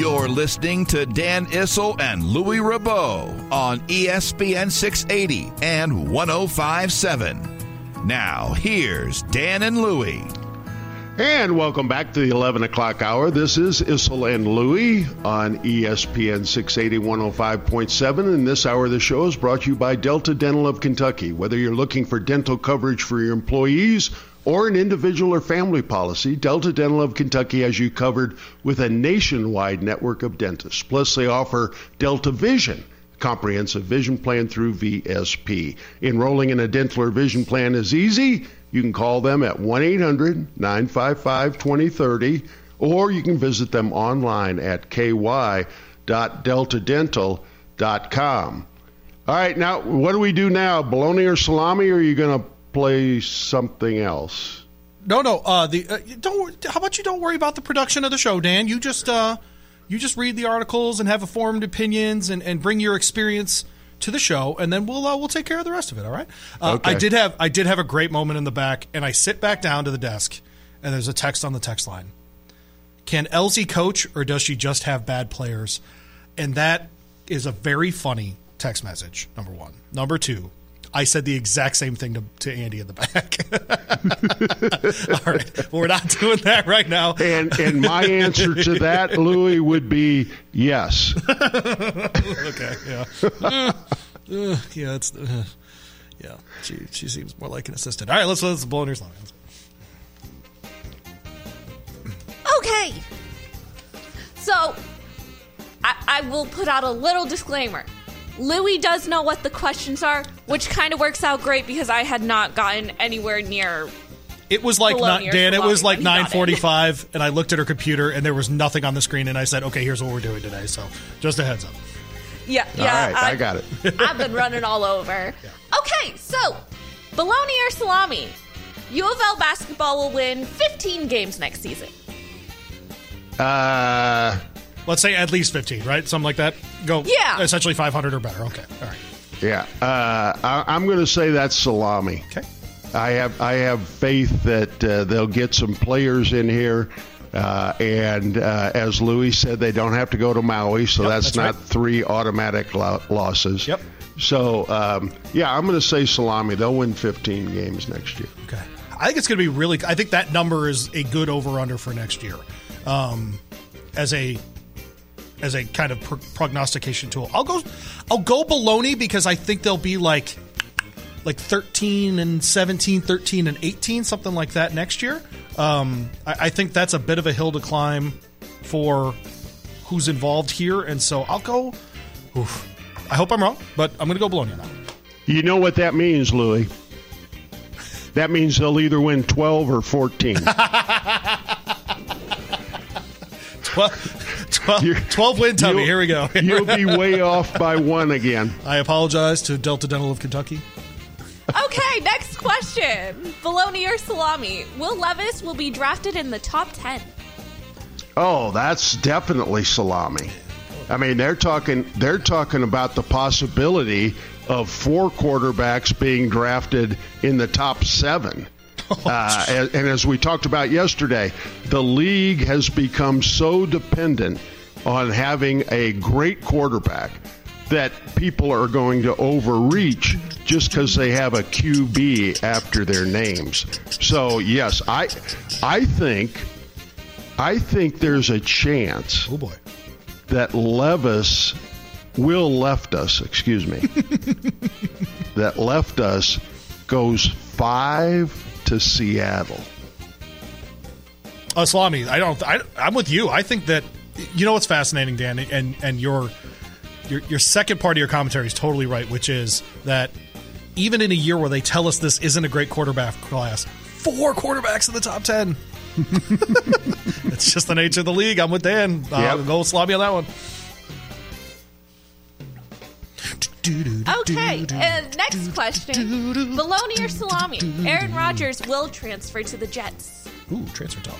You're listening to Dan Issel and Louis Rabot on ESPN 680 and 1057. Now, here's Dan and Louie. And welcome back to the 11 o'clock hour. This is Issel and Louie on ESPN 680 105.7. And this hour of the show is brought to you by Delta Dental of Kentucky. Whether you're looking for dental coverage for your employees or an individual or family policy, Delta Dental of Kentucky has you covered with a nationwide network of dentists. Plus, they offer Delta Vision comprehensive vision plan through VSP. Enrolling in a dental or vision plan is easy. You can call them at 1 800 955 2030 or you can visit them online at ky.deltadental.com. All right, now what do we do now? Bologna or salami, or are you going to play something else? No, no. Uh, the uh, don't. How about you don't worry about the production of the show, Dan? You just uh, you just read the articles and have informed opinions and, and bring your experience to the show, and then we'll uh, we'll take care of the rest of it. All right. Uh, Okay. I did have I did have a great moment in the back, and I sit back down to the desk, and there's a text on the text line. Can Elsie coach, or does she just have bad players? And that is a very funny text message. Number one. Number two. I said the exact same thing to, to Andy in the back. All right, we're not doing that right now. And and my answer to that, Louis, would be yes. okay, yeah, Uh, uh, yeah, it's uh, yeah. She she seems more like an assistant. All right, let's let's blow in your slime. Okay. So, I, I will put out a little disclaimer. Louis does know what the questions are, which kind of works out great because I had not gotten anywhere near. It was like not, Dan. It was like when he got nine forty-five, and I looked at her computer, and there was nothing on the screen, and I said, "Okay, here's what we're doing today." So, just a heads up. Yeah, yeah. right, I got it. I've been running all over. Okay, so bologna or salami? U of L basketball will win 15 games next season. Uh, Let's say at least fifteen, right? Something like that. Go. Yeah. Essentially five hundred or better. Okay. All right. yeah, uh, I, I'm going to say that's salami. Okay. I have I have faith that uh, they'll get some players in here, uh, and uh, as Louis said, they don't have to go to Maui, so Yep, that's, that's not right. three automatic lo- losses. Yep. So um, yeah, I'm going to say salami. They'll win 15 games next year. Okay. I think it's going to be really. I think that number is a good over under for next year, um, as a as a kind of pro- prognostication tool. I'll go. I'll go baloney because I think they'll be like like 13 and 17, 13 and 18, something like that next year. Um, I, I think that's a bit of a hill to climb for who's involved here, and so I'll go. Oof. I hope I'm wrong, but I'm going to go baloney on that. You know what that means, Louis? That means they'll either win 12 or 14. 12, 12, You're- 12 win tummy. Here we go. You'll be way off by one again. I apologize to Delta Dental of Kentucky. Okay, next question. Bologna or salami? Will Levis will be drafted in the top 10. Oh, that's definitely salami. I mean, they're talking they're talking about the possibility of four quarterbacks being drafted in the top seven. Uh, and, and as we talked about yesterday, the league has become so dependent on having a great quarterback that people are going to overreach just because they have a QB after their names. So yes, I I think I think there's a chance Oh boy. that Levis will left us, excuse me, that left us goes five to Seattle. Uh, Salami, I don't. I, I'm with you. I think that you know what's fascinating, Dan, and and your your your second part of your commentary is totally right, which is that even in a year where they tell us this isn't a great quarterback class, four quarterbacks in the top ten. it's just the nature of the league. I'm with Dan. Uh, Yep. Go Salami on that one. Okay, and next question. Bologna or salami? Aaron Rodgers will transfer to the Jets. Ooh, transfer talk.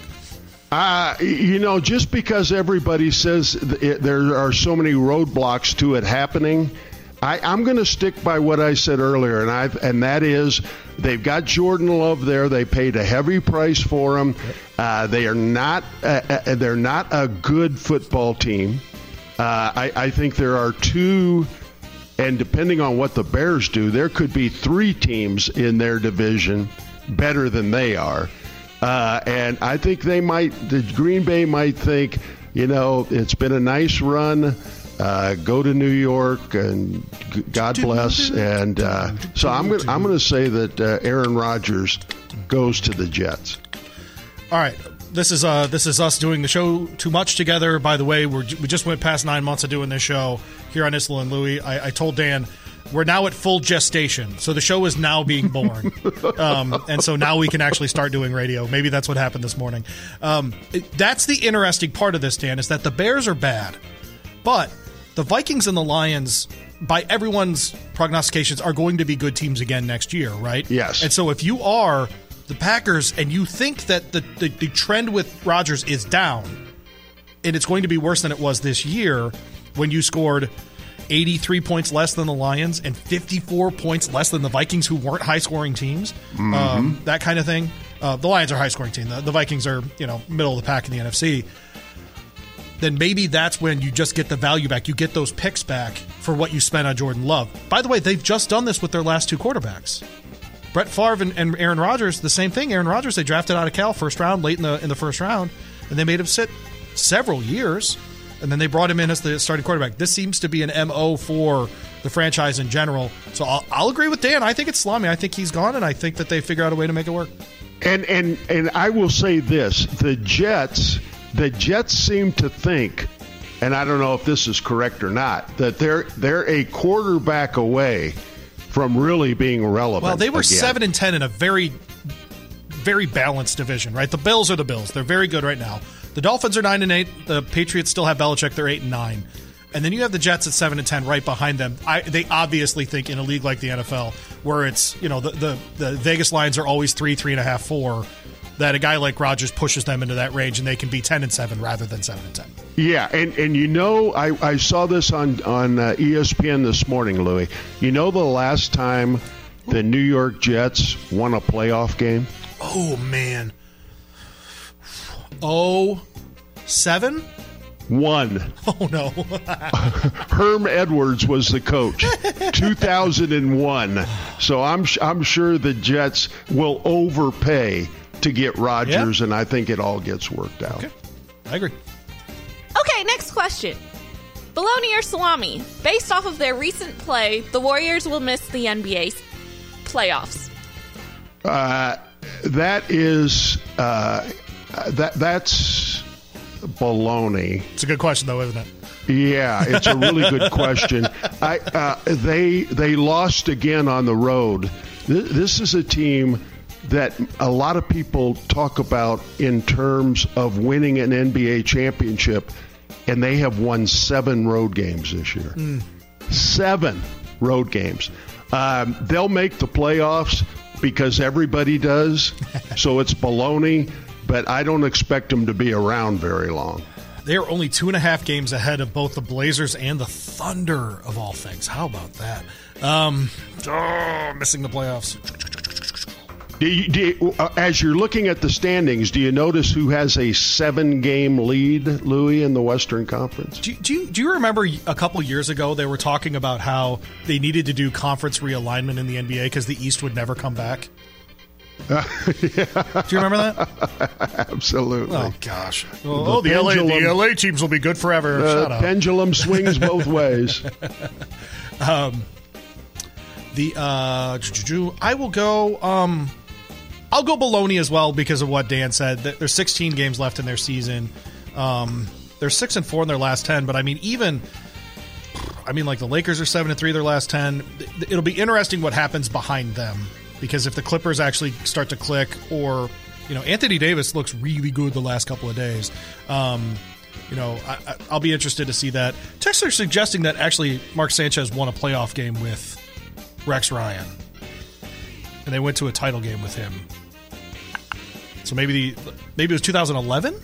Uh, you know, just because everybody says it, there are so many roadblocks to it happening, I, I'm going to stick by what I said earlier, and I've and that is they've got Jordan Love there. They paid a heavy price for him. Uh, they are not uh, uh, they're not a good football team. Uh, I, I think there are two, and depending on what the Bears do, there could be three teams in their division better than they are. Uh, and I think they might, the Green Bay might think, you know, it's been a nice run. Uh, go to New York and God bless. And uh, so I'm going I'm going to say that uh, Aaron Rodgers goes to the Jets. All right. This is uh this is us doing the show too much together. By the way, we're, we just went past nine months of doing this show here on Issel and Louie. I, I told Dan we're now at full gestation, so the show is now being born, um, and so now we can actually start doing radio. Maybe that's what happened this morning. Um, it- that's the interesting part of this, Dan, is that the Bears are bad, but the Vikings and the Lions, by everyone's prognostications, are going to be good teams again next year, right? Yes. And so if you are the Packers and you think that the, the, the trend with Rodgers is down, and it's going to be worse than it was this year when you scored 83 points less than the Lions and 54 points less than the Vikings, who weren't high scoring teams, um, that kind of thing. Uh, the Lions are high scoring team. The, the Vikings are, you know, middle of the pack in the NFC then maybe that's when you just get the value back. You get those picks back for what you spent on Jordan Love. By the way, they've just done this with their last two quarterbacks. Brett Favre and, and Aaron Rodgers, the same thing. Aaron Rodgers, they drafted out of Cal first round, late in the in the first round, and they made him sit several years, and then they brought him in as the starting quarterback. This seems to be an mo for the franchise in general. So I'll, I'll agree with Dan. I think it's Salami. I think he's gone, and I think that they figure out a way to make it work. And and and I will say this: the Jets, the Jets seem to think, and I don't know if this is correct or not, that they're they're a quarterback away from really being relevant. Well, they were again. seven and ten in a very, very balanced division, right? The Bills are the Bills; they're very good right now. The Dolphins are nine and eight. The Patriots still have Belichick; they're eight and nine. And then you have the Jets at seven and ten, right behind them. I, they obviously think in a league like the NFL, where it's you know the, the the Vegas lines are always three, three and a half, four, that a guy like Rodgers pushes them into that range, and they can be ten and seven rather than seven and ten. Yeah, and, and you know, I, I saw this on on uh, ESPN this morning, Louis. You know, the last time the New York Jets won a playoff game, Oh man. Oh, seven? One. Oh no. Herm Edwards was the coach, 2001. So I'm I'm sure the Jets will overpay to get Rodgers, and I think it all gets worked out. Okay. I agree. Okay, next question. Bologna or salami? Based off of their recent play, the Warriors will miss the NBA playoffs. Uh, that is uh, that that's baloney. It's a good question, though, isn't it? Yeah, it's a really good question. I uh, they they lost again on the road. Th- This is a team that a lot of people talk about in terms of winning an NBA championship, and they have won seven road games this year. Seven road games. Um, they'll make the playoffs because everybody does. so it's baloney, but I don't expect them to be around very long. They are only two and a half games ahead of both the Blazers and the Thunder, of all things. How about that? Um, oh, missing the playoffs. Do you, do you, uh, as you're looking at the standings, do you notice who has a seven-game lead, Louis, in the Western Conference? Do, do, you, do you remember a couple years ago they were talking about how they needed to do conference realignment in the NBA because the East would never come back? Do you remember that? Absolutely. Oh gosh. Oh, the, LA, the pendulum- LA teams will be good forever. Uh, Shut up. pendulum swings both ways. um, The uh, I will go. Um, I'll go Bologna as well because of what Dan said. There's 16 games left in their season. Um, they're six and four in their last 10, but I mean, even I mean, like the Lakers are seven and three their last 10. It'll be interesting what happens behind them because if the Clippers actually start to click, or you know, Anthony Davis looks really good the last couple of days. Um, you know, I, I, I'll be interested to see that. Texts are suggesting that actually Mark Sanchez won a playoff game with Rex Ryan, and they went to a title game with him. So maybe the maybe it was 2011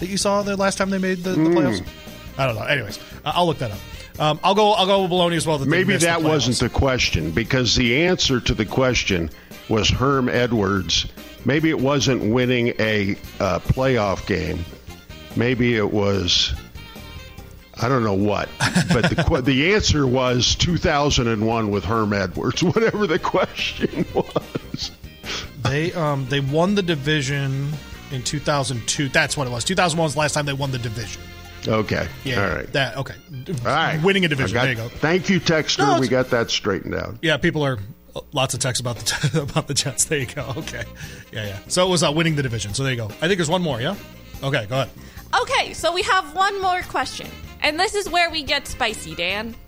that you saw the last time they made the, the playoffs. I don't know. Anyways, I'll look that up. Um, I'll go. I'll go with Bologna as well. That Maybe missed the that wasn't the question because the answer to the question was Herm Edwards. Maybe it wasn't winning a uh, playoff game. Maybe it was. I don't know what, but the the answer was 2001 with Herm Edwards. Whatever the question was. They um they won the division in 2002. That's what it was. 2001 was the last time they won the division. Okay. Yeah. All right. That okay. All right. Winning a division. got- there you go. Thank you, Texter. No, we got that straightened out. Yeah, people are lots of texts about the about the Jets. There you go. Okay. Yeah, yeah. So it was uh, winning the division. So there you go. I think there's one more. Yeah. Okay. Go ahead. Okay, so we have one more question. And this is where we get spicy, Dan.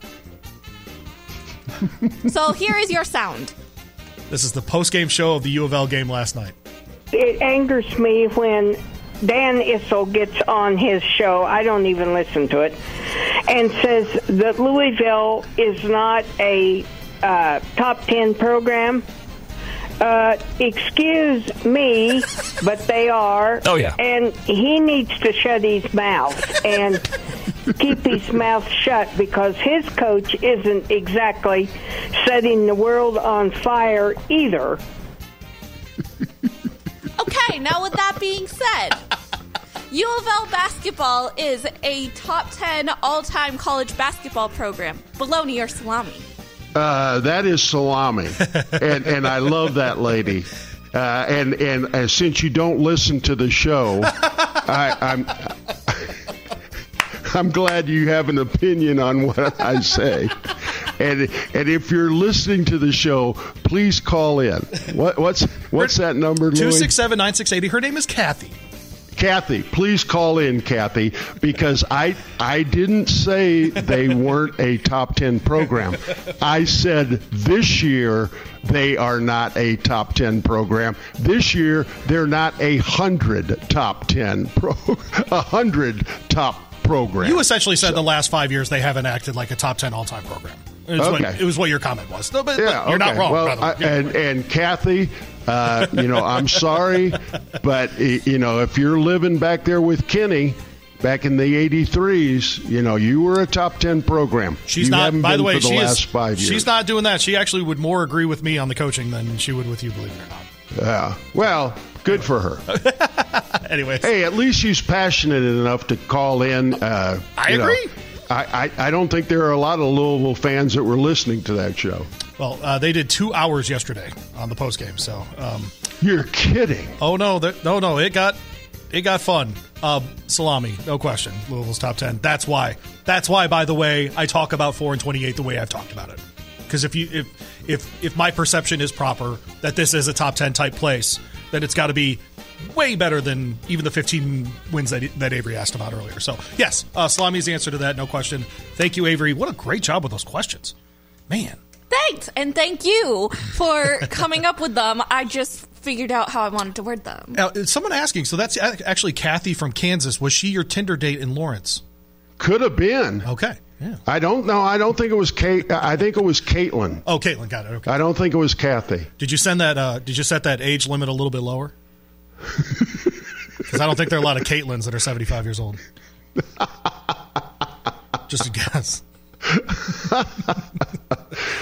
so here is your sound. This is the post game show of the U of L game last night. it angers me when Dan Issel gets on his show. I don't even listen to it, and says that Louisville is not a uh, top ten program. Uh, excuse me, but they are. Oh, yeah. And he needs to shut his mouth and keep his mouth shut because his coach isn't exactly setting the world on fire either. Okay, now with that being said, U of L basketball is a top 10 all time college basketball program. Bologna or salami? Uh, that is salami, and and I love that lady. Uh, and and uh, since you don't listen to the show, I, I'm I'm glad you have an opinion on what I say. And and if you're listening to the show, please call in. What what's what's that number? Two six seven nine six eighty. Her name is Kathy. Kathy, please call in, Kathy, because I I didn't say they weren't a top ten program. I said this year they are not a top ten program. This year they're not a hundred top ten pro a hundred top program. You essentially said the last five years they haven't acted like a top ten all time program. It was, what, it was what your comment was. No, but, but you're not wrong. Well, by the way. I- Yeah. and and Kathy, uh, you know, I'm sorry, but you know, if you're living back there with Kenny. Back in the '83s, you know, you were a top ten program. She's You not. By the way, for the she last is. five years. She's not doing that. She actually would more agree with me on the coaching than she would with you. Believe it or not. Yeah. Well, good for her. anyway. hey, at least she's passionate enough to call in. Uh, I you know. I, I, I don't think there are a lot of Louisville fans that were listening to that show. well, uh, they did two hours yesterday on the post game. So, um, You're kidding. oh no, no, no, it got it got fun. Uh, salami, no question. Louisville's top ten. That's why. That's why. By the way, I talk about four and twenty eight the way I've talked about it. Because if you if if if my perception is proper that this is a top ten type place, then it's got to be way better than even the 15 wins that, that Avery asked about earlier. So, yes, uh, Salami's answer to that, no question. Thank you, Avery. What a great job with those questions. Man. Thanks, and thank you for coming up with them. I just figured out how I wanted to word them. Now, someone asking, so that's actually Kathy from Kansas. Was she your Tinder date in Lawrence? Could have been. Okay. Yeah. I don't know. I don't think it was Kate. I think it was Caitlin. Oh, Caitlin got it. Okay. I don't think it was Kathy. Did you send that? Uh, did you set that age limit a little bit lower? Because I don't think there are a lot of Caitlins that are 75 years old. Just a guess.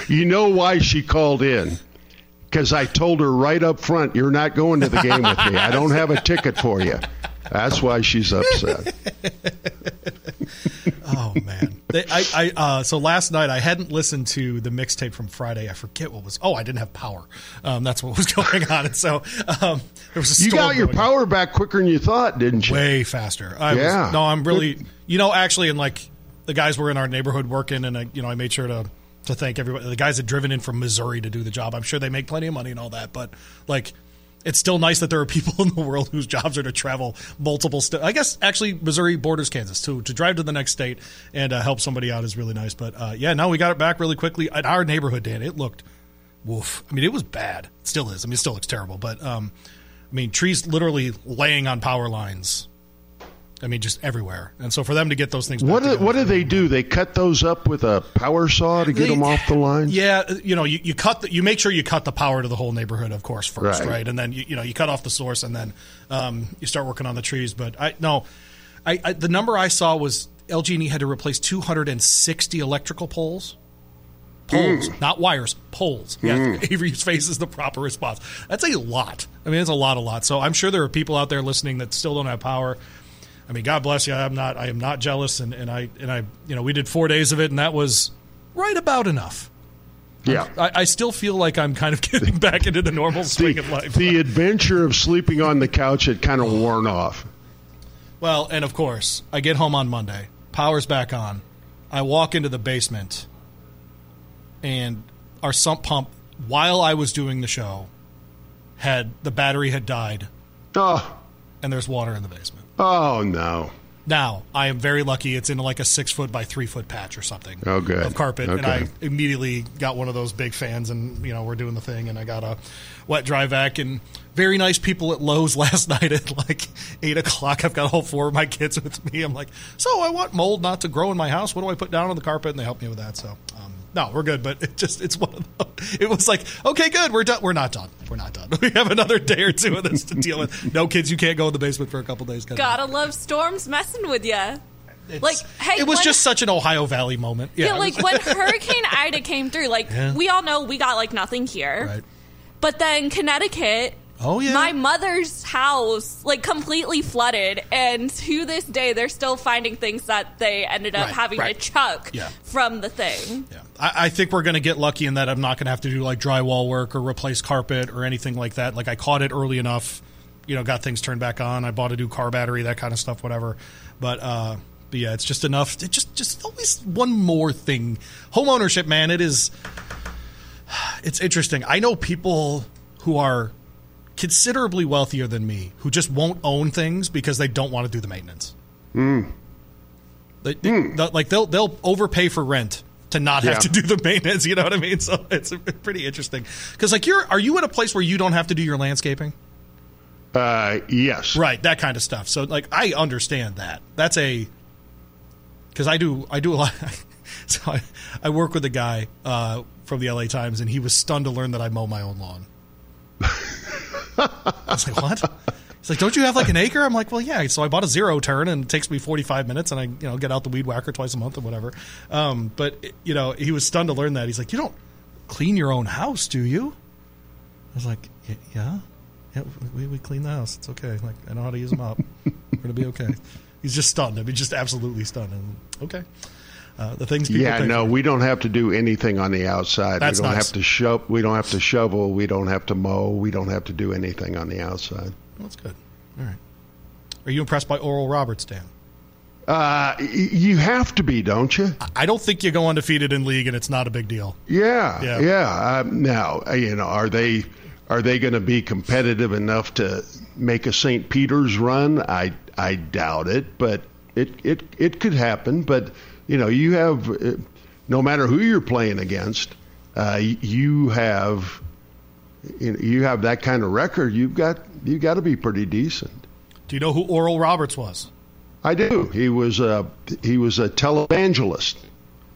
You know why she called in? Because I told her right up front, you're not going to the game with me. I don't have a ticket for you. That's why she's upset. Oh man, they, I, I uh, so last night I hadn't listened to the mixtape from Friday. I forget what was. Oh, I didn't have power. Um, that's what was going on. And so um, there was a You got your power back quicker than you thought, didn't you? way faster. I Yeah. Was, no, I'm really. You know, actually, and like the guys were in our neighborhood working, and I, you know, I made sure to to thank everybody. The guys had driven in from Missouri to do the job. I'm sure they make plenty of money and all that, but like. It's still nice that there are people in the world whose jobs are to travel multiple states. I guess actually Missouri borders Kansas too. To drive to the next state and uh, help somebody out is really nice. But uh, yeah, now we got it back really quickly. At our neighborhood, Dan, it looked woof. I mean, it was bad. It still is. I mean, it still looks terrible. But um, I mean, trees literally laying on power lines. I mean, just everywhere. And so for them to get those things, What do, what do they do? They cut those up with a power saw to get They- them off the line. Yeah, uh, you know, you, you cut the, you make sure you cut the power to the whole neighborhood, of course, first, Right. right? And then you, you know you cut off the source, and then um, you start working on the trees. But I no, I, I the number I saw was LG&E had to replace 260 electrical poles. Poles, hmm. not wires, poles. Hmm. Yeah, Avery's face is the proper response. That's a lot. I mean, it's a lot, a lot. So I'm sure there are people out there listening that still don't have power. I mean, God bless you. I'm not. I am not jealous, and, and I and I, you know, we did four days of it, and that was right about enough. Yeah. I, I still feel like I'm kind of getting back into the normal swing of life. The adventure of sleeping on the couch had kind of worn off. Well, and of course, I get home on Monday. Power's back on. I walk into the basement, and our sump pump, while I was doing the show, had the battery had died, Oh, and there's water in the basement. Oh no. Now, I am very lucky. It's in like a six foot by three foot patch or something Oh, good. of carpet, and I immediately got one of those big fans, and you know we're doing the thing, and I got a wet dry vac, and very nice people at Lowe's last night at like eight o'clock. I've got all four of my kids with me. I'm like, so I want mold not to grow in my house. What do I put down on the carpet? And they help me with that. So. No, we're good, but it just it's one of the, it was like, okay, good, we're done. We're not done. We're not done. We have another day or two of this to deal with. No kids, you can't go in the basement for a couple days. Gotta love storms messing with you. it's- Like, hey, it was when- just such an Ohio Valley moment. Yeah, Yeah, like when Hurricane Ida came through, like Yeah. we all know we got like nothing here. Right. But then Connecticut, Oh, yeah. my mother's house like completely flooded, and to this day they're still finding things that they ended up Right, having right. to chuck Yeah. from the thing. Yeah. I, I think we're going to get lucky in that I'm not going to have to do like drywall work or replace carpet or anything like that. Like I caught it early enough, you know, got things turned back on. I bought a new car battery, that kind of stuff, whatever. But, uh, but yeah, it's just enough. It just, just always one more thing. Home ownership, man, it is. It's interesting. I know people who are considerably wealthier than me who just won't own things because they don't want to do the maintenance. They, they- like they'll they'll overpay for rent to not have Yeah. to do the maintenance. You know what I mean? So it's pretty interesting. Because like you're, are you in a place where you don't have to do your landscaping? Uh, yes. Right, that kind of stuff. So like I understand that. That's a because I do I do a lot. so I, I work with a guy uh, from the LA Times, and he was stunned to learn that I mow my own lawn. I was like, what? He's like, don't you have like an acre? I'm like, well, yeah. So I bought a zero turn, and it takes me 45 minutes, and I you know get out the weed whacker twice a month or whatever. Um, but you know, he was stunned to learn that. He's like, you don't clean your own house, do you? I was like, yeah, yeah, we, we clean the house. It's okay. Like I know how to use a mop. We're gonna be okay. He's just stunned. I mean, just absolutely stunned. And okay, uh, the things people Yeah, no, for. we don't have to do anything on the outside. That's we don't nice. have to sho- We don't have to shovel. We don't have to mow. We don't have to do anything on the outside. That's good. All right. Are you impressed by Oral Roberts, Dan? Uh, you have to be, don't you? I don't think you go undefeated in league, and it's not a big deal. Yeah, Yeah. yeah. Um, now, uh, you know, are they are they going to be competitive enough to make a St. Peter's run? I I doubt it, but it it it could happen. But you know, you have uh, no matter who you're playing against, uh, you have you, know, you have that kind of record. You've got you got to be pretty decent. Do you know who Oral Roberts was? I do. He was a he was a televangelist.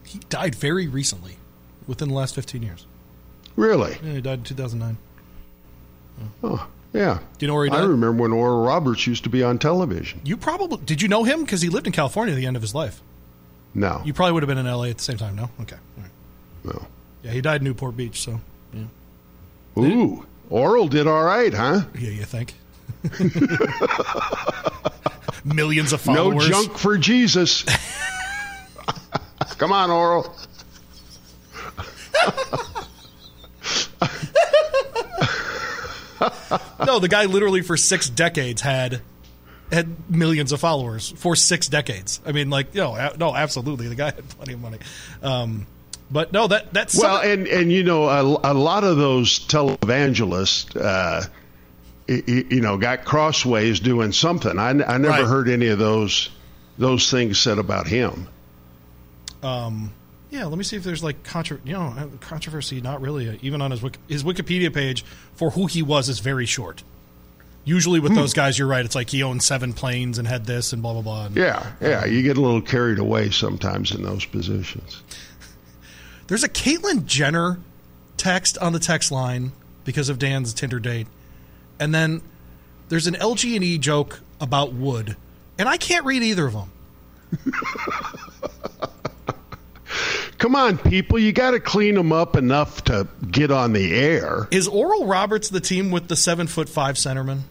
He died very recently, within the last 15 years. Really? Yeah, he died in 2009. Oh, yeah. Do you know where he died? I remember when Oral Roberts used to be on television. You probably did. You know him because he lived in California at the end of his life. No, You probably would have been in L.A. at the same time. No, okay. Right. no. Yeah, he died in Newport Beach. So yeah, Ooh, Oral did all right, huh? yeah you think? Millions of followers. No junk for Jesus. Come on, Oral. no, the guy literally for six decades had had millions of followers for six decades. I mean, like, you know, no, absolutely, the guy had plenty of money. Um, but no, that that's well, and and you know, a, a lot of those televangelists, uh, you, you know, got crossways doing something. I, I never Right. heard any of those those things said about him. Um, yeah, let me see if there's like contro- you know, controversy. Not really. Uh, Even on his Wik- his Wikipedia page for who he was is very short. Usually with hmm. those guys, you're right. It's like he owned seven planes and had this and blah blah blah. And Yeah, yeah, you get a little carried away sometimes in those positions. There's a Caitlyn Jenner text on the text line because of Dan's Tinder date, and then there's an LG and E joke about wood, and I can't read either of them. Come on, people, you got to clean them up enough to get on the air. Is Oral Roberts the team with the seven foot five centerman?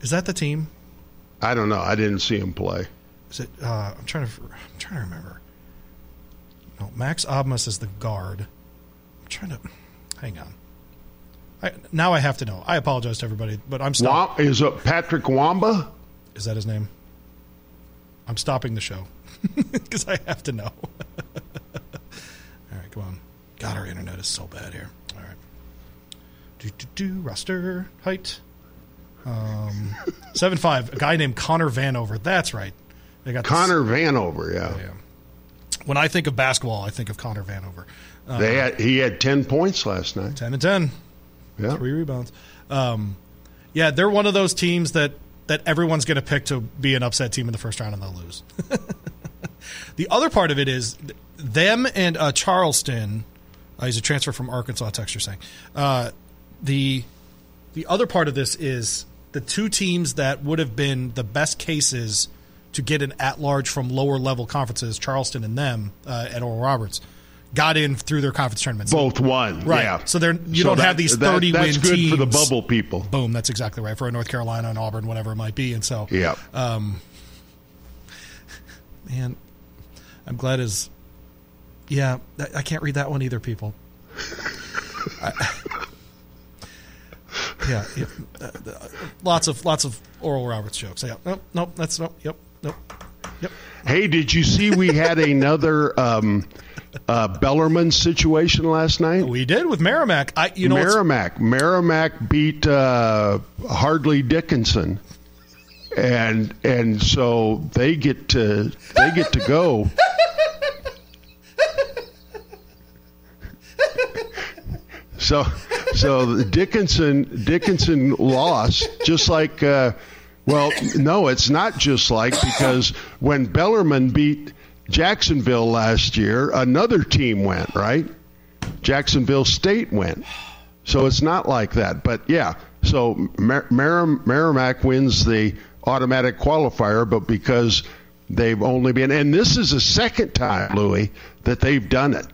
Is that the team? I don't know. I didn't see him play. Is it? Uh, I'm trying to. I'm trying to remember. No, Max Abmas is the guard. I'm trying to. Hang on. I, now I have to know. I apologize to everybody, but I'm stopping. Is it Patrick Wamba? Is that his name? I'm stopping the show because I have to know. All right, come on. God, our internet is so bad here. All right. Do do do roster height. Um, seven five. A guy named Connor Vanover. That's right. They got this- Connor Vanover, yeah. Yeah. When I think of basketball, I think of Connor Vanover. Uh, They had, he had 10 points last night. ten and ten. Yeah. three rebounds. Um, yeah, they're one of those teams that that everyone's going to pick to be an upset team in the first round and they'll lose. The other part of it is them and uh, Charleston. Uh, he's a transfer from Arkansas. Texture saying uh, the the other part of this is the two teams that would have been the best cases to get an at large from lower level conferences, Charleston and them uh, at Oral Roberts, got in through their conference tournaments. Both won. Right. Yeah. So they're you So don't that- have these that- thirty That's win good teams. for the bubble people. Boom. That's exactly right for a North Carolina and Auburn, whatever it might be. And so, Yeah. um, man, I'm glad as yeah. I can't read that one either, people. I- yeah, yeah. Uh, uh, lots of lots of Oral Roberts jokes. Yeah, nope, nope. That's nope. Yep, nope. Yep. Hey, did you see we had another um, uh, Bellarmine situation last night? We did with Merrimack. I you know Merrimack. Merrimack beat uh, Fairleigh Dickinson, and and so they get to they get to go. So so Dickinson Dickinson lost just like. Uh, well, no, it's not just like because when Bellarmine beat Jacksonville last year, another team went, right? Jacksonville State went. So it's not like that. But yeah, so Mer- Mer- Merrimack wins the automatic qualifier, but because they've only been, and this is the second time, Louis, that they've done it.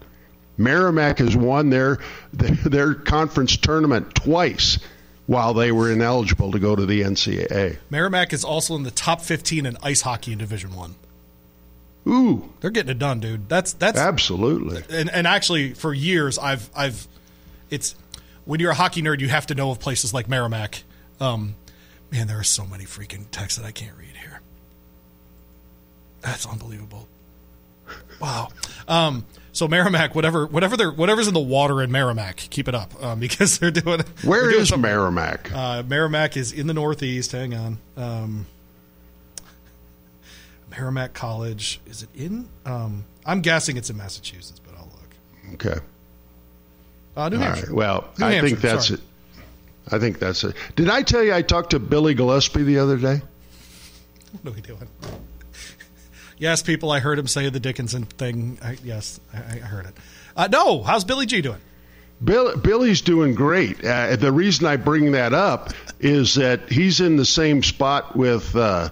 Merrimack has won their their conference tournament twice while they were ineligible to go to the NCAA. Merrimack is also in the top 15 in ice hockey in Division One. Ooh, They're getting it done, dude. That's that's absolutely. and and actually for years I've I've it's when you're a hockey nerd you have to know of places like Merrimack. Um, man, there are so many freaking texts that I can't read here. That's unbelievable. Wow. Um, so Merrimack, whatever whatever they're whatever's in the water in Merrimack, keep it up um, because they're doing. Where they're doing is something. Merrimack? Uh, Merrimack is in the Northeast. Hang on. Um, Merrimack College. Is it in? Um, I'm guessing it's in Massachusetts, but I'll look. Okay. Uh, New All Hampshire. right. Well, New I Hampshire, think that's sorry. it. I think that's it. Did I tell you I talked to Billy Gillispie the other day? What are we doing? yes, people. I heard him say the Dickinson thing. I, yes, I, I heard it. Uh, no, how's Billy G doing? Bill, Billy's doing great. Uh, the reason I bring that up is that he's in the same spot with uh,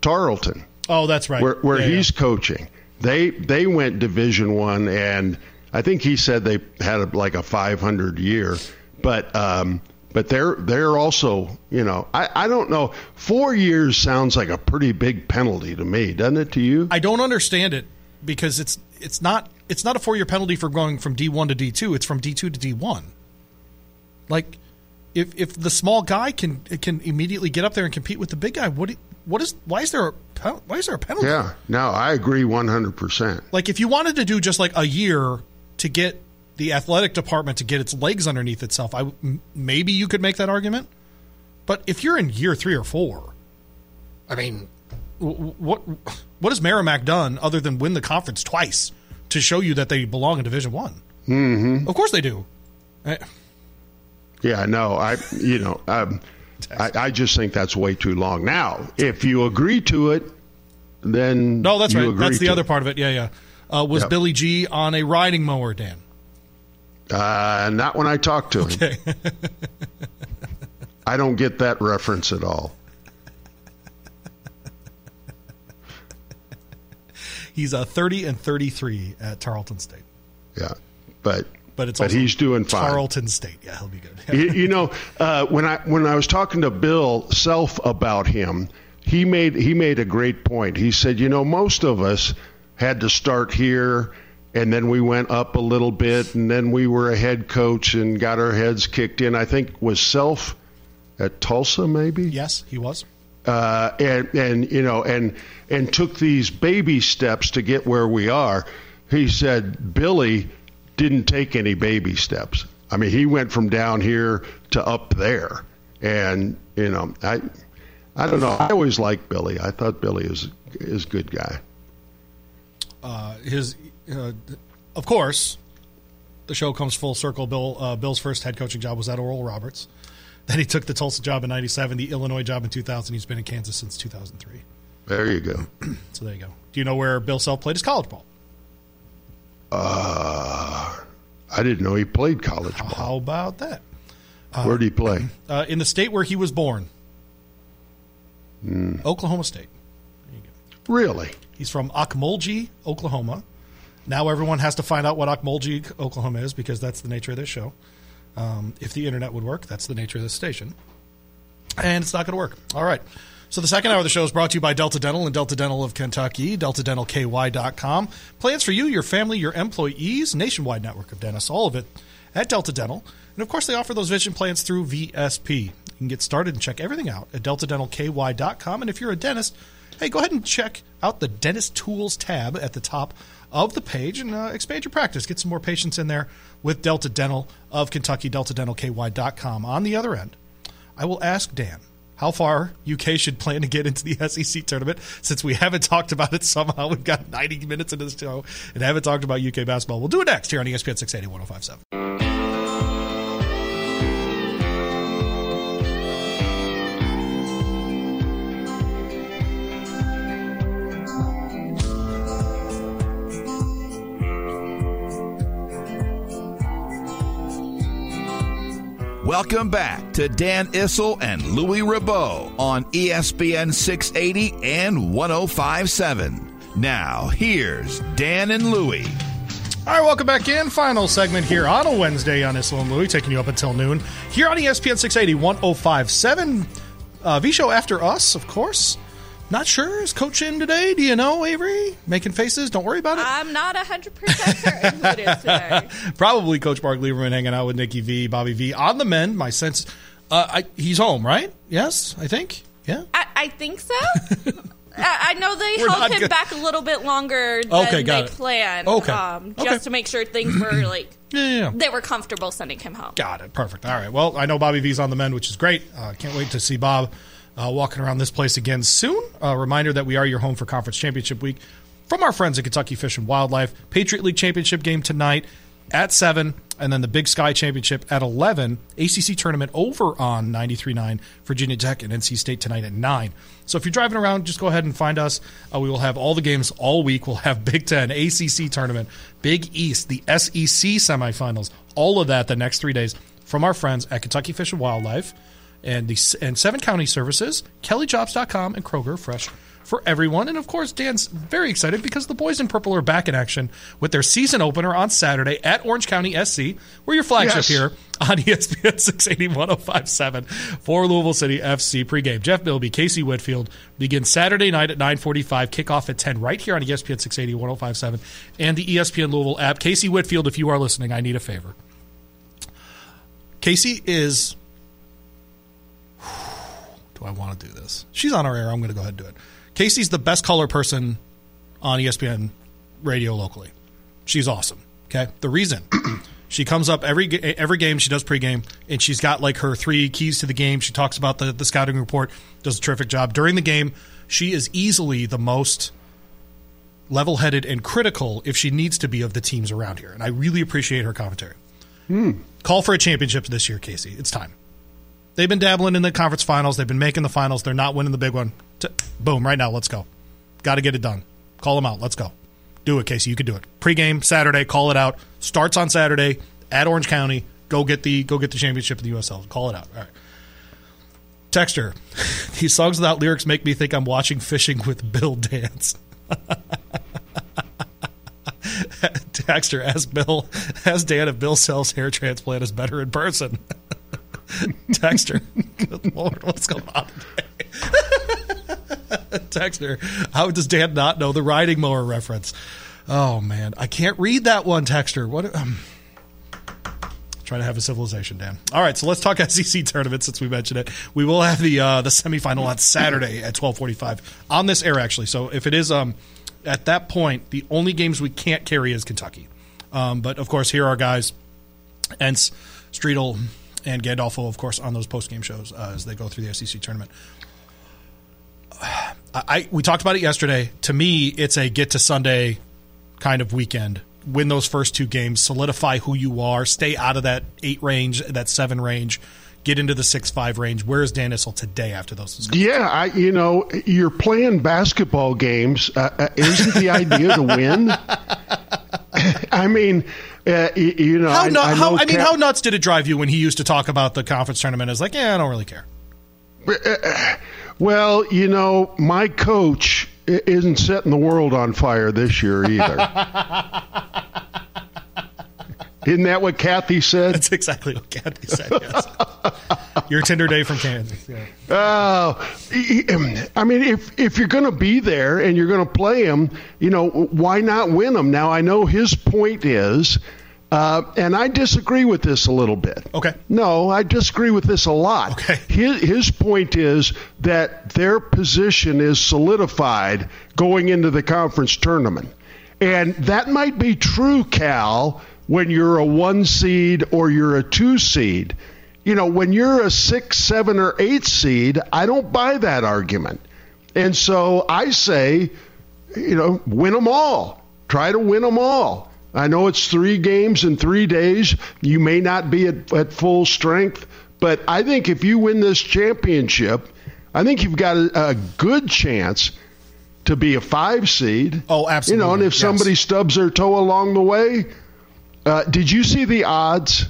Tarleton, Oh, that's right. where, where Yeah, yeah. he's coaching. They they went Division One, and I think he said they had a, like a 500 year, but um, but they're they're also you know I, I don't know four years sounds like a pretty big penalty to me, doesn't it to you? I don't understand it because it's it's not it's not a four year penalty for going from D one to D two. It's from D two to D one. Like, if if the small guy can can immediately get up there and compete with the big guy, what what is why is there a why is there a penalty? Yeah, no, I agree 100%. Like if you wanted to do just like a year to get the athletic department to get its legs underneath itself, I maybe you could make that argument. But if you're in year three or four, I mean, what what has Merrimack done other than win the conference twice to show you that they belong in Division One? Mm-hmm. Of course they do. Eh, Yeah, no, I, you know, um, I, I just think that's way too long. Now, if you agree to it, then No, that's right. That's the other it. part of it. Yeah, yeah. Uh, was Yep. Billy G on a riding mower, Dan? Uh, not when I talk to him. I don't get that reference at all. He's a 30 and 33 at Tarleton State. Yeah, but But it's but he's doing fine. Tarleton State. Yeah, he'll be good. you, you know, uh, when I when I was talking to Bill Self about him, he made he made a great point. He said, you know, most of us had to start here, and then we went up a little bit, and then we were a head coach and got our heads kicked in. I think was Self at Tulsa, maybe. yes, he was. uh, and and you know and and took these baby steps to get where we are. He said Billy didn't take any baby steps. I mean, he went from down here to up there, and you know, I I don't know. I always liked Billy. I thought Billy is is a good guy. Uh, his, uh, of course, the show comes full circle. Bill uh, Bill's first head coaching job was at Oral Roberts. Then he took the Tulsa job in '97, the Illinois job in 2000. He's been in Kansas since 2003. There you go. So there you go. Do you know where Bill Self played his college ball? Uh, I didn't know he played college ball. How about that? Where did he play? Uh, in the state where he was born, Hmm. Oklahoma State. Really? He's from Okmulgee, Oklahoma. Now everyone has to find out what Okmulgee, Oklahoma is because that's the nature of this show. Um, if the internet would work, that's the nature of this station. And it's not going to work. All right. So the second hour of the show is brought to you by Delta Dental and Delta Dental of Kentucky, deltadentalky.com. Plans for you, your family, your employees, nationwide network of dentists, all of it at Delta Dental. And of course, they offer those vision plans through VSP. You can get started and check everything out at deltadentalky.com. And if you're a dentist, hey, go ahead and check out the Dentist Tools tab at the top of the page and uh, expand your practice. Get some more patients in there with Delta Dental of Kentucky, deltadentalky.com. On the other end, I will ask Dan how far UK should plan to get into the SEC tournament since we haven't talked about it somehow. We've got 90 minutes into this show and haven't talked about UK basketball. We'll do it next here on ESPN 680 1057. Welcome back to Dan Issel and Louis Rabot on ESPN 680 and 1057. Now, here's Dan and Louie. All right, welcome back in. Final segment here on a Wednesday on Issel and Louie, taking you up until noon here on ESPN 680 1057. Uh, V show after us, of course. Not sure. Is Coach in today? Do you know, Avery? Making faces? Don't worry about it. I'm not 100% certain who it is today. Probably Coach Mark Lieberman hanging out with Nikki V, Bobby V. On the men, my sense, uh, I, he's home, right? Yes, I think. Yeah. I, I think so. I I know they We're held him back a little bit longer than Okay, they it. planned. Okay. Um, just Okay. to make sure things were like Yeah, yeah, yeah. they were comfortable sending him home. Got it. Perfect. All right. Well, I know Bobby V's on the mend, which is great. Uh, can't wait to see Bob uh, walking around this place again soon. A reminder that we are your home for Conference Championship Week from our friends at Kentucky Fish and Wildlife. Patriot League Championship game tonight at 7, and then the Big Sky Championship at 11. ACC tournament over on 93.9. Virginia Tech and NC State tonight at 9. So if you're driving around, just go ahead and find us. Uh, we will have all the games all week. We'll have Big Ten, ACC tournament, Big East, the SEC semifinals, all of that the next three days from our friends at Kentucky Fish and Wildlife and the and Seven County Services, KellyJobs.com, and Kroger Fresh for everyone. And of course, Dan's very excited because the boys in purple are back in action with their season opener on Saturday at Orange County SC. We're your flagship Yes. here on ESPN 680 1057 for Louisville City FC pregame. Jeff Bilby, Casey Whitfield begin Saturday night at 945, kickoff at 10 right here on ESPN 680 1057 and the ESPN Louisville app. Casey Whitfield, if you are listening, I need a favor. Casey is. Do I want to do this? She's on our air. I'm going to go ahead and do it. Casey's the best color person on ESPN radio locally. She's awesome. Okay. The reason she comes up every every game she does pregame, and she's got like her three keys to the game. She talks about the the scouting report, does a terrific job during the game. She is easily the most level headed and critical if she needs to be of the teams around here, and I really appreciate her commentary. Hmm. Call for a championship this year, Casey. It's time. They've been dabbling in the conference finals. They've been making the finals. They're not winning the big one. T- boom, right now, let's go. Got to get it done. Call them out. Let's go. Do it, Casey. You can do it. Pre-game Saturday. Call it out. Starts on Saturday at Orange County. Go get the go get the championship in the USL. Call it out. All right. Texter. These songs without lyrics make me think I'm watching Fishing with Bill Dance. Texter, ask Bill, ask Dan if Bill Self's hair transplant is better in person. Texter, good lord, what's going on today? Texter, how does Dan not know the riding mower reference? Oh man, I can't read that one. Texter, what? Um, try to have a civilization, Dan. All right, so let's talk SEC tournament since we mentioned it. We will have the uh, the semifinal on Saturday at twelve forty five on this air actually. So if it is um at that point, the only games we can't carry is Kentucky. Um, but of course, here are guys, Entz, Streetel, and Gandolfo, of course, on those post game shows uh, as they go through the SEC tournament. I, I we talked about it yesterday. To me, it's a get to Sunday kind of weekend. Win those first two games, solidify who you are, stay out of that eight range, that seven range, get into the six five range. Where is Dan Issel today after those? discussions? Yeah, I, you know, you're playing basketball games. Uh, uh, isn't the idea to win? I mean, uh, you know, How, I, how I mean, Cap- how nuts did it drive you when he used to talk about the conference tournament? As like, yeah, I don't really care. Well, you know, my coach isn't setting the world on fire this year either. Isn't that what Kathy said? That's exactly what Kathy said. Yes. Your Tinder day from Kansas. Yeah. Oh, I mean, if if you're going to be there and you're going to play him, you know, why not win him? Now, I know his point is, uh, and I disagree with this a little bit. Okay. No, I disagree with this a lot. Okay. His his point is that their position is solidified going into the conference tournament, and that might be true, Cal, when you're a one seed or you're a two seed. You know, when you're a six, seven, or eight seed, I don't buy that argument. And so I say, you know, win them all. Try to win them all. I know it's three games in three days. You may not be at, at full strength, but I think if you win this championship, I think you've got a, a good chance to be a five seed. Oh, absolutely. You know, and if yes. somebody stubs their toe along the way, uh, did you see the odds?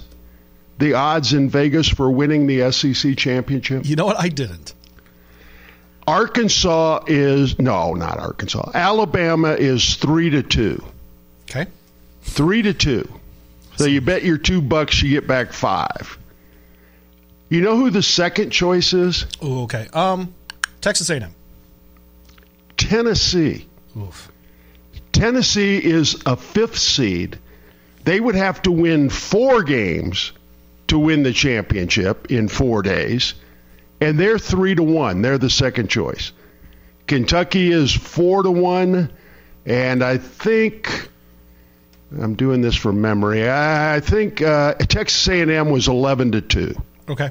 The odds in Vegas for winning the SEC championship? You know what? I didn't. Arkansas is no, not Arkansas. Alabama is three to two. Okay. Three to two. So you bet your two bucks, you get back five. You know who the second choice is? Ooh, okay. Um, Texas A&M. Tennessee. Oof. Tennessee is a fifth seed. They would have to win four games to win the championship in four days, and they're three to one. They're the second choice. Kentucky is four to one, and I think I'm doing this from memory. I think uh, Texas A&M was eleven to two. Okay.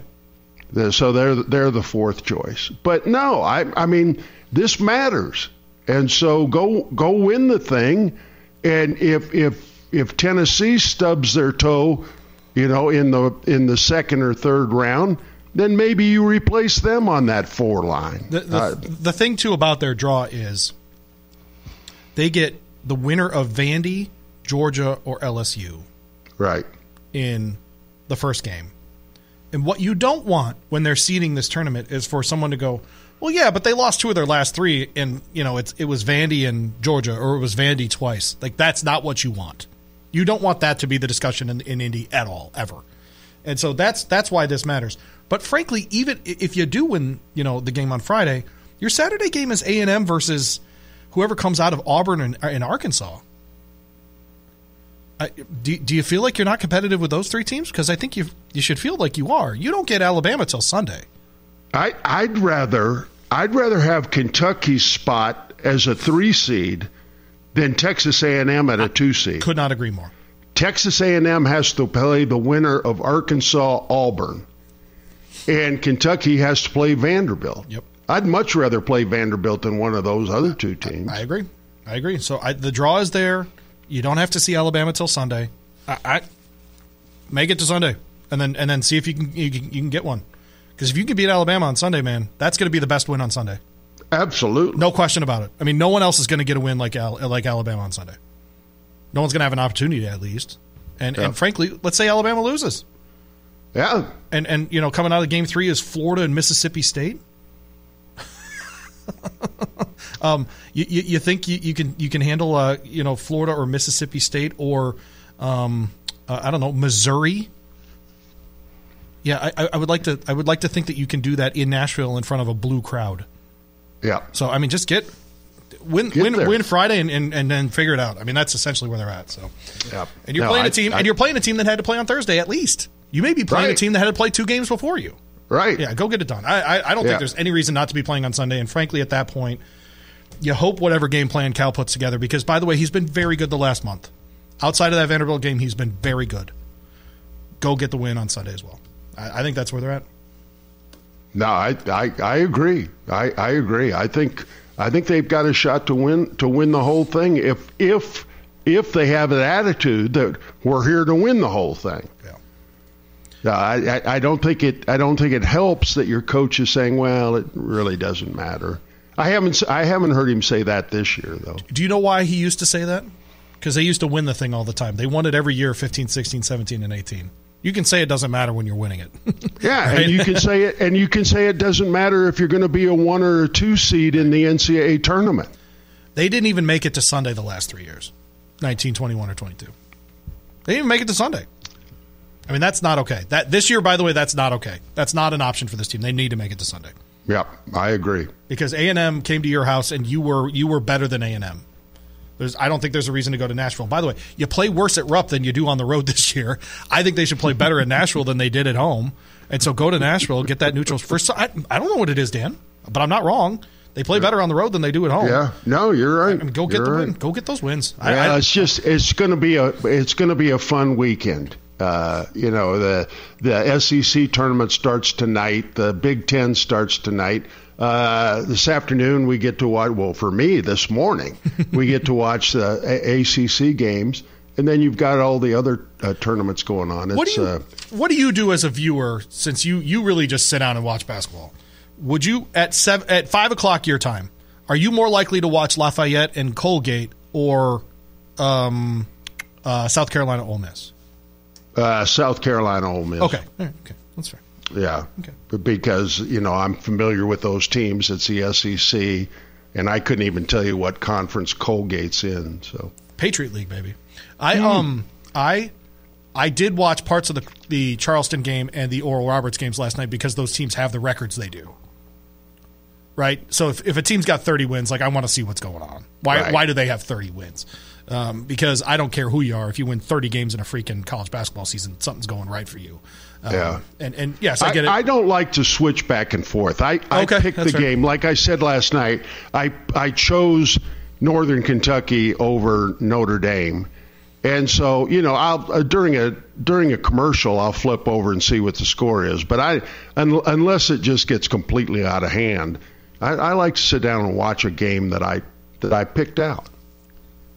So they're they're the fourth choice. But no, I I mean this matters, and so go go win the thing, and if if if Tennessee stubs their toe, you know in the in the second or third round, then maybe you replace them on that four line. The, the, Uh, the thing too about their draw is they get the winner of Vandy, Georgia, or LSU right. in the first game. And what you don't want when they're seeding this tournament is for someone to go, Well, yeah, but they lost two of their last three, and you know it's it was Vandy and Georgia, or it was Vandy twice. Like that's not what you want. You don't want that to be the discussion in, in Indy at all, ever. And so that's that's why this matters. But frankly, even if you do win, you know, the game on Friday, your Saturday game is A and M versus whoever comes out of Auburn and, and Arkansas. I, do, do you feel like you're not competitive with those three teams? Because I think you you should feel like you are. You don't get Alabama till Sunday. I, I'd rather I'd rather have Kentucky's spot as a three seed than Texas A&M at a two seed. Could not agree more. Texas A&M has to play the winner of Arkansas Auburn, and Kentucky has to play Vanderbilt. Yep. I'd much rather play Vanderbilt than one of those other two teams. I agree. I agree. So I, the draw is there. You don't have to see Alabama till Sunday. I, I make it to Sunday, and then and then see if you can you can, you can get one. Because if you can beat Alabama on Sunday, man, that's going to be the best win on Sunday. Absolutely, no question about it. I mean, no one else is going to get a win like Al, like Alabama on Sunday. No one's going to have an opportunity at least. And yeah. and frankly, let's say Alabama loses. Yeah. And and you know, coming out of game three is Florida and Mississippi State. um, you, you, you, think you, you, can you can handle uh, you know Florida or Mississippi State or um, uh, I don't know Missouri? Yeah, I, I, would like to I would like to think that you can do that in Nashville in front of a blue crowd. Yeah. So I mean, just get win get win there. win Friday and, and, and then figure it out. I mean, that's essentially where they're at. So. Yeah. And you're no, playing I, a team, I, and you're playing a team that had to play on Thursday at least. You may be playing right. a team that had to play two games before you. Right. Yeah, go get it done. I I, I don't yeah. think there's any reason not to be playing on Sunday. And frankly, at that point, you hope whatever game plan Cal puts together. Because by the way, he's been very good the last month. Outside of that Vanderbilt game, he's been very good. Go get the win on Sunday as well. I, I think that's where they're at. No, I I, I agree. I, I agree. I think I think they've got a shot to win to win the whole thing if if if they have an attitude that we're here to win the whole thing. Yeah. Yeah, I, I, I don't think it. I don't think it helps that your coach is saying, "Well, it really doesn't matter." I haven't. I haven't heard him say that this year, though. Do you know why he used to say that? Because they used to win the thing all the time. They won it every year 15, 16, 17, and 18. You can say it doesn't matter when you're winning it. yeah, Right? and you can say it, and you can say it doesn't matter if you're going to be a one or a two seed in the NCAA tournament. They didn't even make it to Sunday the last three years 19, 21, or 22. They didn't even make it to Sunday. I mean, that's not okay. That This year, by the way, that's not okay. That's not an option for this team. They need to make it to Sunday. Yep, I agree. because A and M came to your house and you were you were better than A and M. There's, I don't think there's a reason to go to Nashville. By the way, you play worse at Rupp than you do on the road this year. I think they should play better at Nashville than they did at home. And so go to Nashville, get that neutral first. I, I don't know what it is, Dan, but I'm not wrong. They play better on the road than they do at home. Yeah, no, you're right. I mean, go get You're the right. win. Go get those wins. I- I- it's just it's going to be a it's going to be a fun weekend. Uh, you know the the SEC tournament starts tonight. The Big Ten starts tonight. Uh, this afternoon we get to watch. Well, for me, this morning we get to watch the A- ACC games, and then you've got all the other uh, tournaments going on. It's, What do you uh, What do you do as a viewer? Since you you really just sit down and watch basketball, would you at seven at five o'clock your time? Are you more likely to watch Lafayette and Colgate or um, uh, South Carolina Ole Miss? uh, South Carolina Ole Miss. Okay, right, okay, that's fair. Yeah. Okay. Because, you know, I'm familiar with those teams. It's the SEC, and I couldn't even tell you what conference Colgate's in. So, Patriot League, baby. I um I I did watch parts of the the Charleston game and the Oral Roberts games last night because those teams have the records they do. Right? So if, if a team's got 30 wins, like I want to see what's going on. Why Right. why do they have 30 wins? Um, because I don't care who you are. If you win 30 games in a freaking college basketball season, something's going right for you. Um, Yeah. And and yes, I I, get it. I don't like to switch back and forth. I, I Okay, pick the that's fair. game. Like I said last night, I, I chose Northern Kentucky over Notre Dame. And so, you know, I'll uh, during a during a commercial, I'll flip over and see what the score is. But I, un, unless it just gets completely out of hand, I, I like to sit down and watch a game that I that I picked out.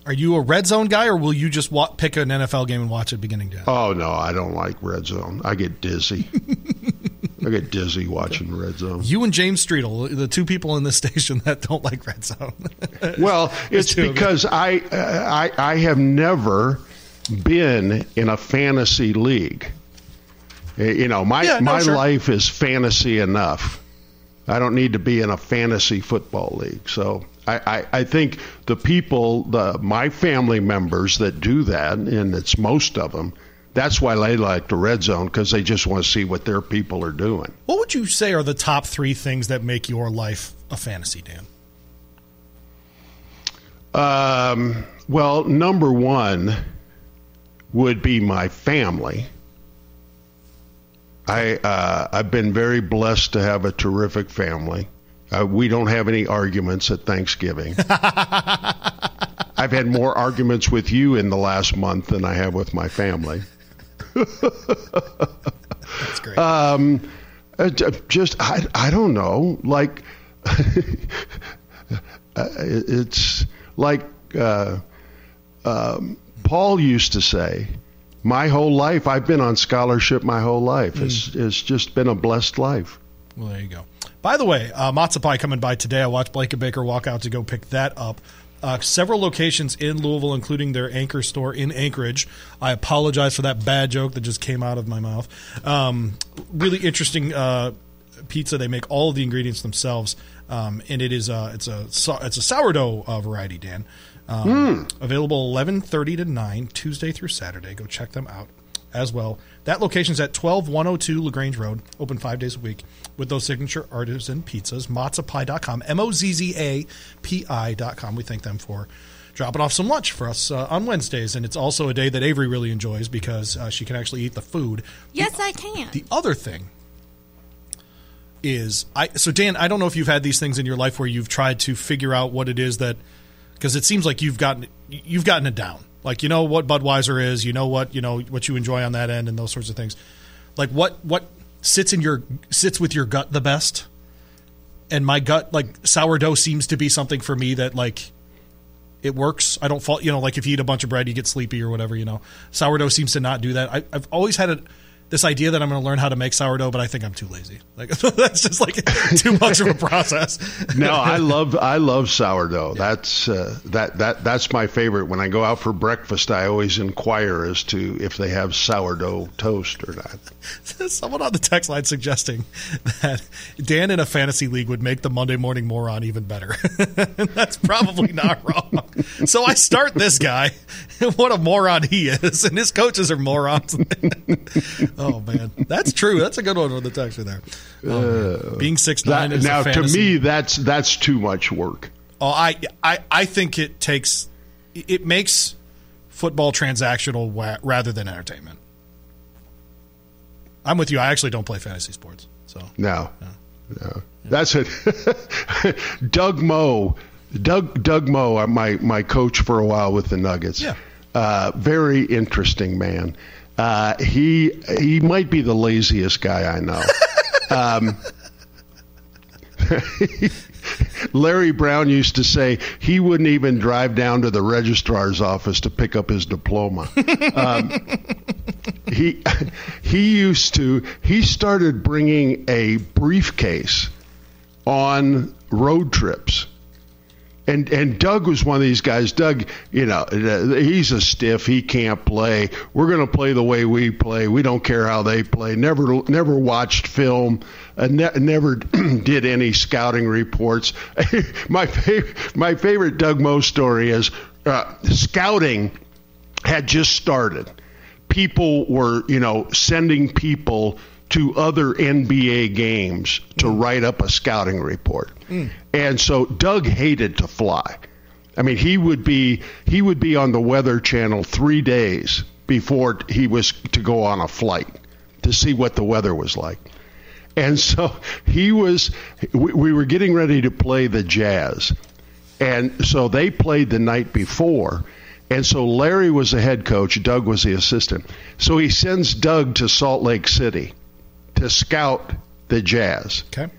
Are you a red zone guy, or will you just wa- pick an NFL game and watch it beginning to end? Oh no, I don't like red zone. I get dizzy. I get dizzy watching red zone. You and James Streetel, the two people in this station that don't like red zone. Well, it's two of them. because I, uh, I I have never been in a fantasy league. You know, my Yeah, no, my sure. life is fantasy enough. I don't need to be in a fantasy football league. So I, I, I think the people, the my family members that do that, and it's most of them, that's why they like the red zone because they just want to see what their people are doing. What would you say are the top three things that make your life a fantasy, Dan? Um, well, number one would be my family. I uh, I've been very blessed to have a terrific family. Uh, we don't have any arguments at Thanksgiving. I've had more arguments with you in the last month than I have with my family. That's great. Um, uh, just I, I don't know. Like it's like uh, um, Paul used to say. My whole life, I've been on scholarship. My whole life, it's, Mm. it's just been a blessed life. Well, there you go. By the way, uh, MozzaPi coming by today. I watched Blake and Baker walk out to go pick that up. Uh, several locations in Louisville, including their anchor store in Anchorage. I apologize for that bad joke that just came out of my mouth. Um, really interesting uh, pizza. They make all of the ingredients themselves, um, and it is uh, it's a it's a sourdough uh, variety. Dan, um, available eleven thirty to nine Tuesday through Saturday. Go check them out as well. That location is at 12102 LaGrange Road, open five days a week with those signature artisan pizzas. Mozzapi.com, M O Z Z A P I.com. We thank them for dropping off some lunch for us uh, on Wednesdays. And it's also a day that Avery really enjoys because uh, she can actually eat the food. Yes, I can. The other thing is I so Dan, I don't know if you've had these things in your life where you've tried to figure out what it is that because it seems like you've gotten you've gotten it down. Like you know what Budweiser is, you know what you know what you enjoy on that end, and those sorts of things. Like what what sits in your sits with your gut the best. And my gut, like sourdough, seems to be something for me that like it works. I don't fall, you know, like if you eat a bunch of bread, you get sleepy or whatever, you know. Sourdough seems to not do that. I, I've always had a, this idea that I'm going to learn how to make sourdough, but I think I'm too lazy. Like that's just like too much of a process. No, I love I love sourdough. That's uh, that that that's my favorite. When I go out for breakfast, I always inquire as to if they have sourdough toast or not. Someone on the text line suggesting that Dan in a fantasy league would make the Monday morning moron even better. that's probably not wrong. So I start this guy. what a moron he is. And his coaches are morons. Oh, man. That's true. That's a good one on the texter there. Oh, man. Being six nine That- is now, to me, that's that's too much work. Oh, I, I, I think it takes, it makes football transactional rather than entertainment. I'm with you. I actually don't play fantasy sports. So No, no. That's it. Doug Moe, Doug Doug Moe, uh, my my coach for a while with the Nuggets. Yeah. Uh, very interesting man. Uh, he he might be the laziest guy I know. um, Larry Brown used to say he wouldn't even drive down to the registrar's office to pick up his diploma. Um, he he used to he started bringing a briefcase on road trips. And and Doug was one of these guys. Doug, you know, he's a stiff. He can't play. We're going to play the way we play. We don't care how they play. Never never watched film. Uh, ne- never did any scouting reports. my my favorite Doug Moe story is uh, scouting had just started. People were, you know, sending people to other NBA games to mm. write up a scouting report. Mm. And so Doug hated to fly. I mean, he would be he would be on the Weather Channel 3 days before he was to go on a flight to see what the weather was like. And so he was we, we were getting ready to play the Jazz. And so they played the night before. And so Larry was the head coach, Doug was the assistant. So he sends Doug to Salt Lake City to scout the Jazz. okay.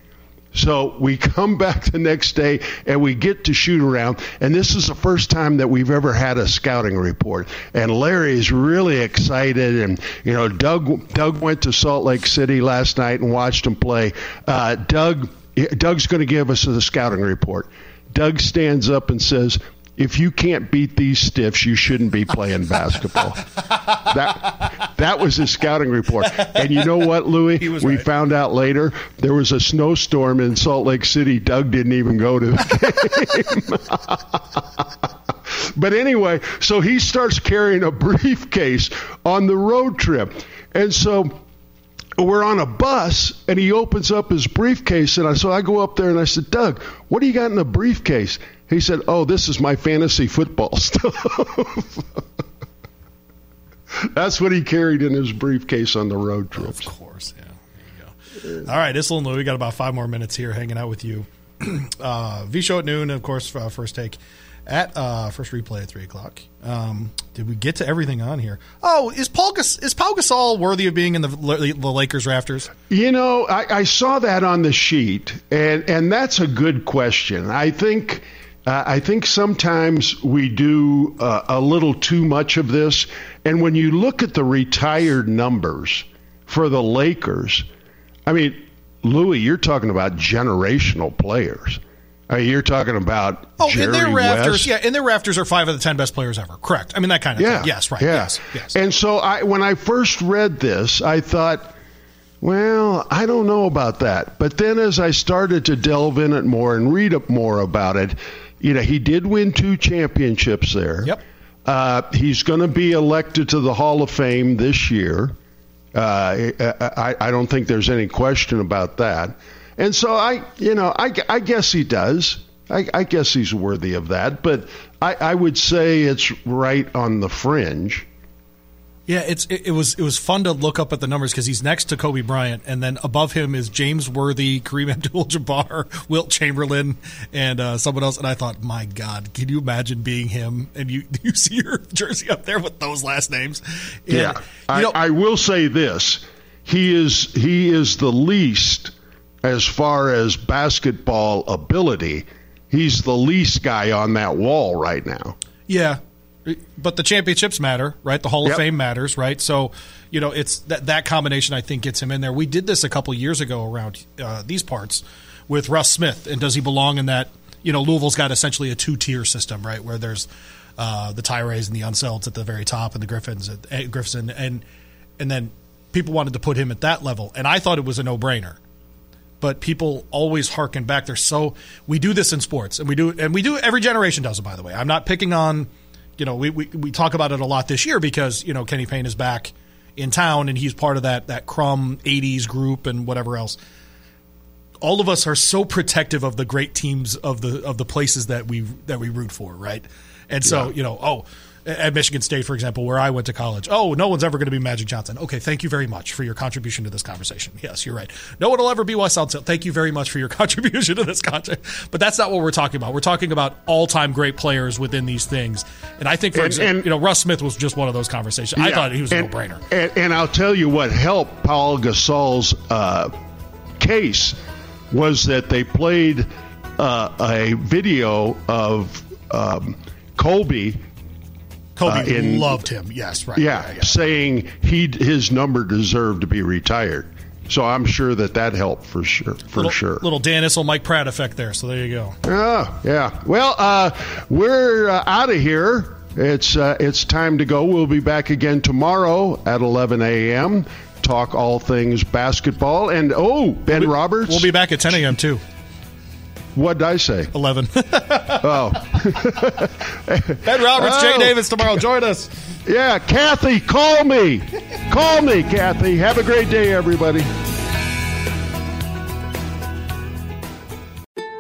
So we come back the next day and we get to shoot around. And this is the first time that we've ever had a scouting report. And Larry's really excited. And, you know, Doug, Doug went to Salt Lake City last night and watched him play. Uh, Doug, Doug's going to give us the scouting report. Doug stands up and says, if you can't beat these stiffs, you shouldn't be playing basketball. that that was his scouting report. And you know what, Louis? We right. found out later there was a snowstorm in Salt Lake City. Doug didn't even go to the game. but anyway, so he starts carrying a briefcase on the road trip. And so we're on a bus and he opens up his briefcase and I so I go up there and I said, Doug, what do you got in the briefcase? He said, Oh, this is my fantasy football stuff. That's what he carried in his briefcase on the road trips. Of course, yeah. There you go. All right, Issel and Lou, we got about five more minutes here hanging out with you. uh, v Show at noon, and of course, uh, first take at uh, first replay at three o'clock. Um, did we get to everything on here? Oh, is Paul Gas- is Paul Gasol worthy of being in the, the Lakers rafters? You know, I, I saw that on the sheet, and and that's a good question. I think. Uh, I think sometimes we do uh, a little too much of this. And when you look at the retired numbers for the Lakers, I mean, Louis, you're talking about generational players. Uh, you're talking about oh, Jerry in their rafters, West. yeah, in their rafters are five of the ten best players ever. Correct. I mean that kind of yeah, thing. Yes, right. Yeah. Yes, yes. And so I, when I first read this, I thought, well, I don't know about that. But then as I started to delve in it more and read up more about it, you know, he did win two championships there. Yep. Uh, he's going to be elected to the Hall of Fame this year. Uh, I, I don't think there's any question about that. And so I, you know, I, I guess he does. I, I guess he's worthy of that. But I, I would say it's right on the fringe. Yeah, it's it, it, was it was fun to look up at the numbers because he's next to Kobe Bryant, and then above him is James Worthy, Kareem Abdul-Jabbar, Wilt Chamberlain, and uh, someone else. And I thought, my God, can you imagine being him? And you you see your jersey up there with those last names? And, yeah, I, know, I will say this: he is he is the least as far as basketball ability. He's the least guy on that wall right now. Yeah, but the championships matter, right? The Hall of Yep. Fame matters, right? So, you know, it's that that combination I think gets him in there. We did this a couple years ago around uh, these parts with Russ Smith, and does he belong in that? You know, Louisville's got essentially a two tier system, right? Where there's uh, the Tyrays and the Unselds at the very top, and the Griffiths at, at Griffith, and and then people wanted to put him at that level, and I thought it was a no brainer but people always harken back. They're so we do this in sports, and we do and we do every generation does it. By the way, I'm not picking on. You know, we, we we talk about it a lot this year because you know Kenny Payne is back in town and he's part of that that Crum '80s group and whatever else. All of us are so protective of the great teams of the of the places that we that we root for, right? And so Yeah. you know, oh, at Michigan State, for example, where I went to college. Oh, no one's ever going to be Magic Johnson. Okay, thank you very much for your contribution to this conversation. Yes, you're right. No one will ever be Wes Unseld. Thank you very much for your contribution to this content. But that's not what we're talking about. We're talking about all-time great players within these things. And I think, for And- example, and- you know, Russ Smith was just one of those conversations. I thought he was a no-brainer. And, and I'll tell you what helped Paul Gasol's uh, case was that they played uh, a video of um, Colby. Kobe uh, in- loved him. Yes, right. Yeah, saying he his number deserved to be retired. So I'm sure that that helped for sure. For little, sure. Little Dan Issel, Mike Pratt effect there. So there you go. Oh, yeah. Well, uh, we're uh, out of here. It's uh, it's time to go. We'll be back again tomorrow at 11 a.m. Talk all things basketball. And oh, Ben Roberts. We'll be back at 10 a.m. too. What'd I say? 11. Oh, Ben Roberts, Jay Oh. Davis tomorrow. Join us. yeah. Kathy, call me. Call me, Kathy. Have a great day, everybody.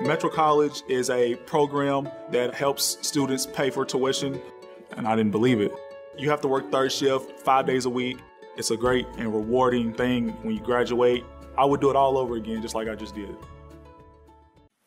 Metro College is a program that helps students pay for tuition, and I didn't believe it. You have to work third shift five days a week. It's a great and rewarding thing when you graduate. I would do it all over again, just like I just did.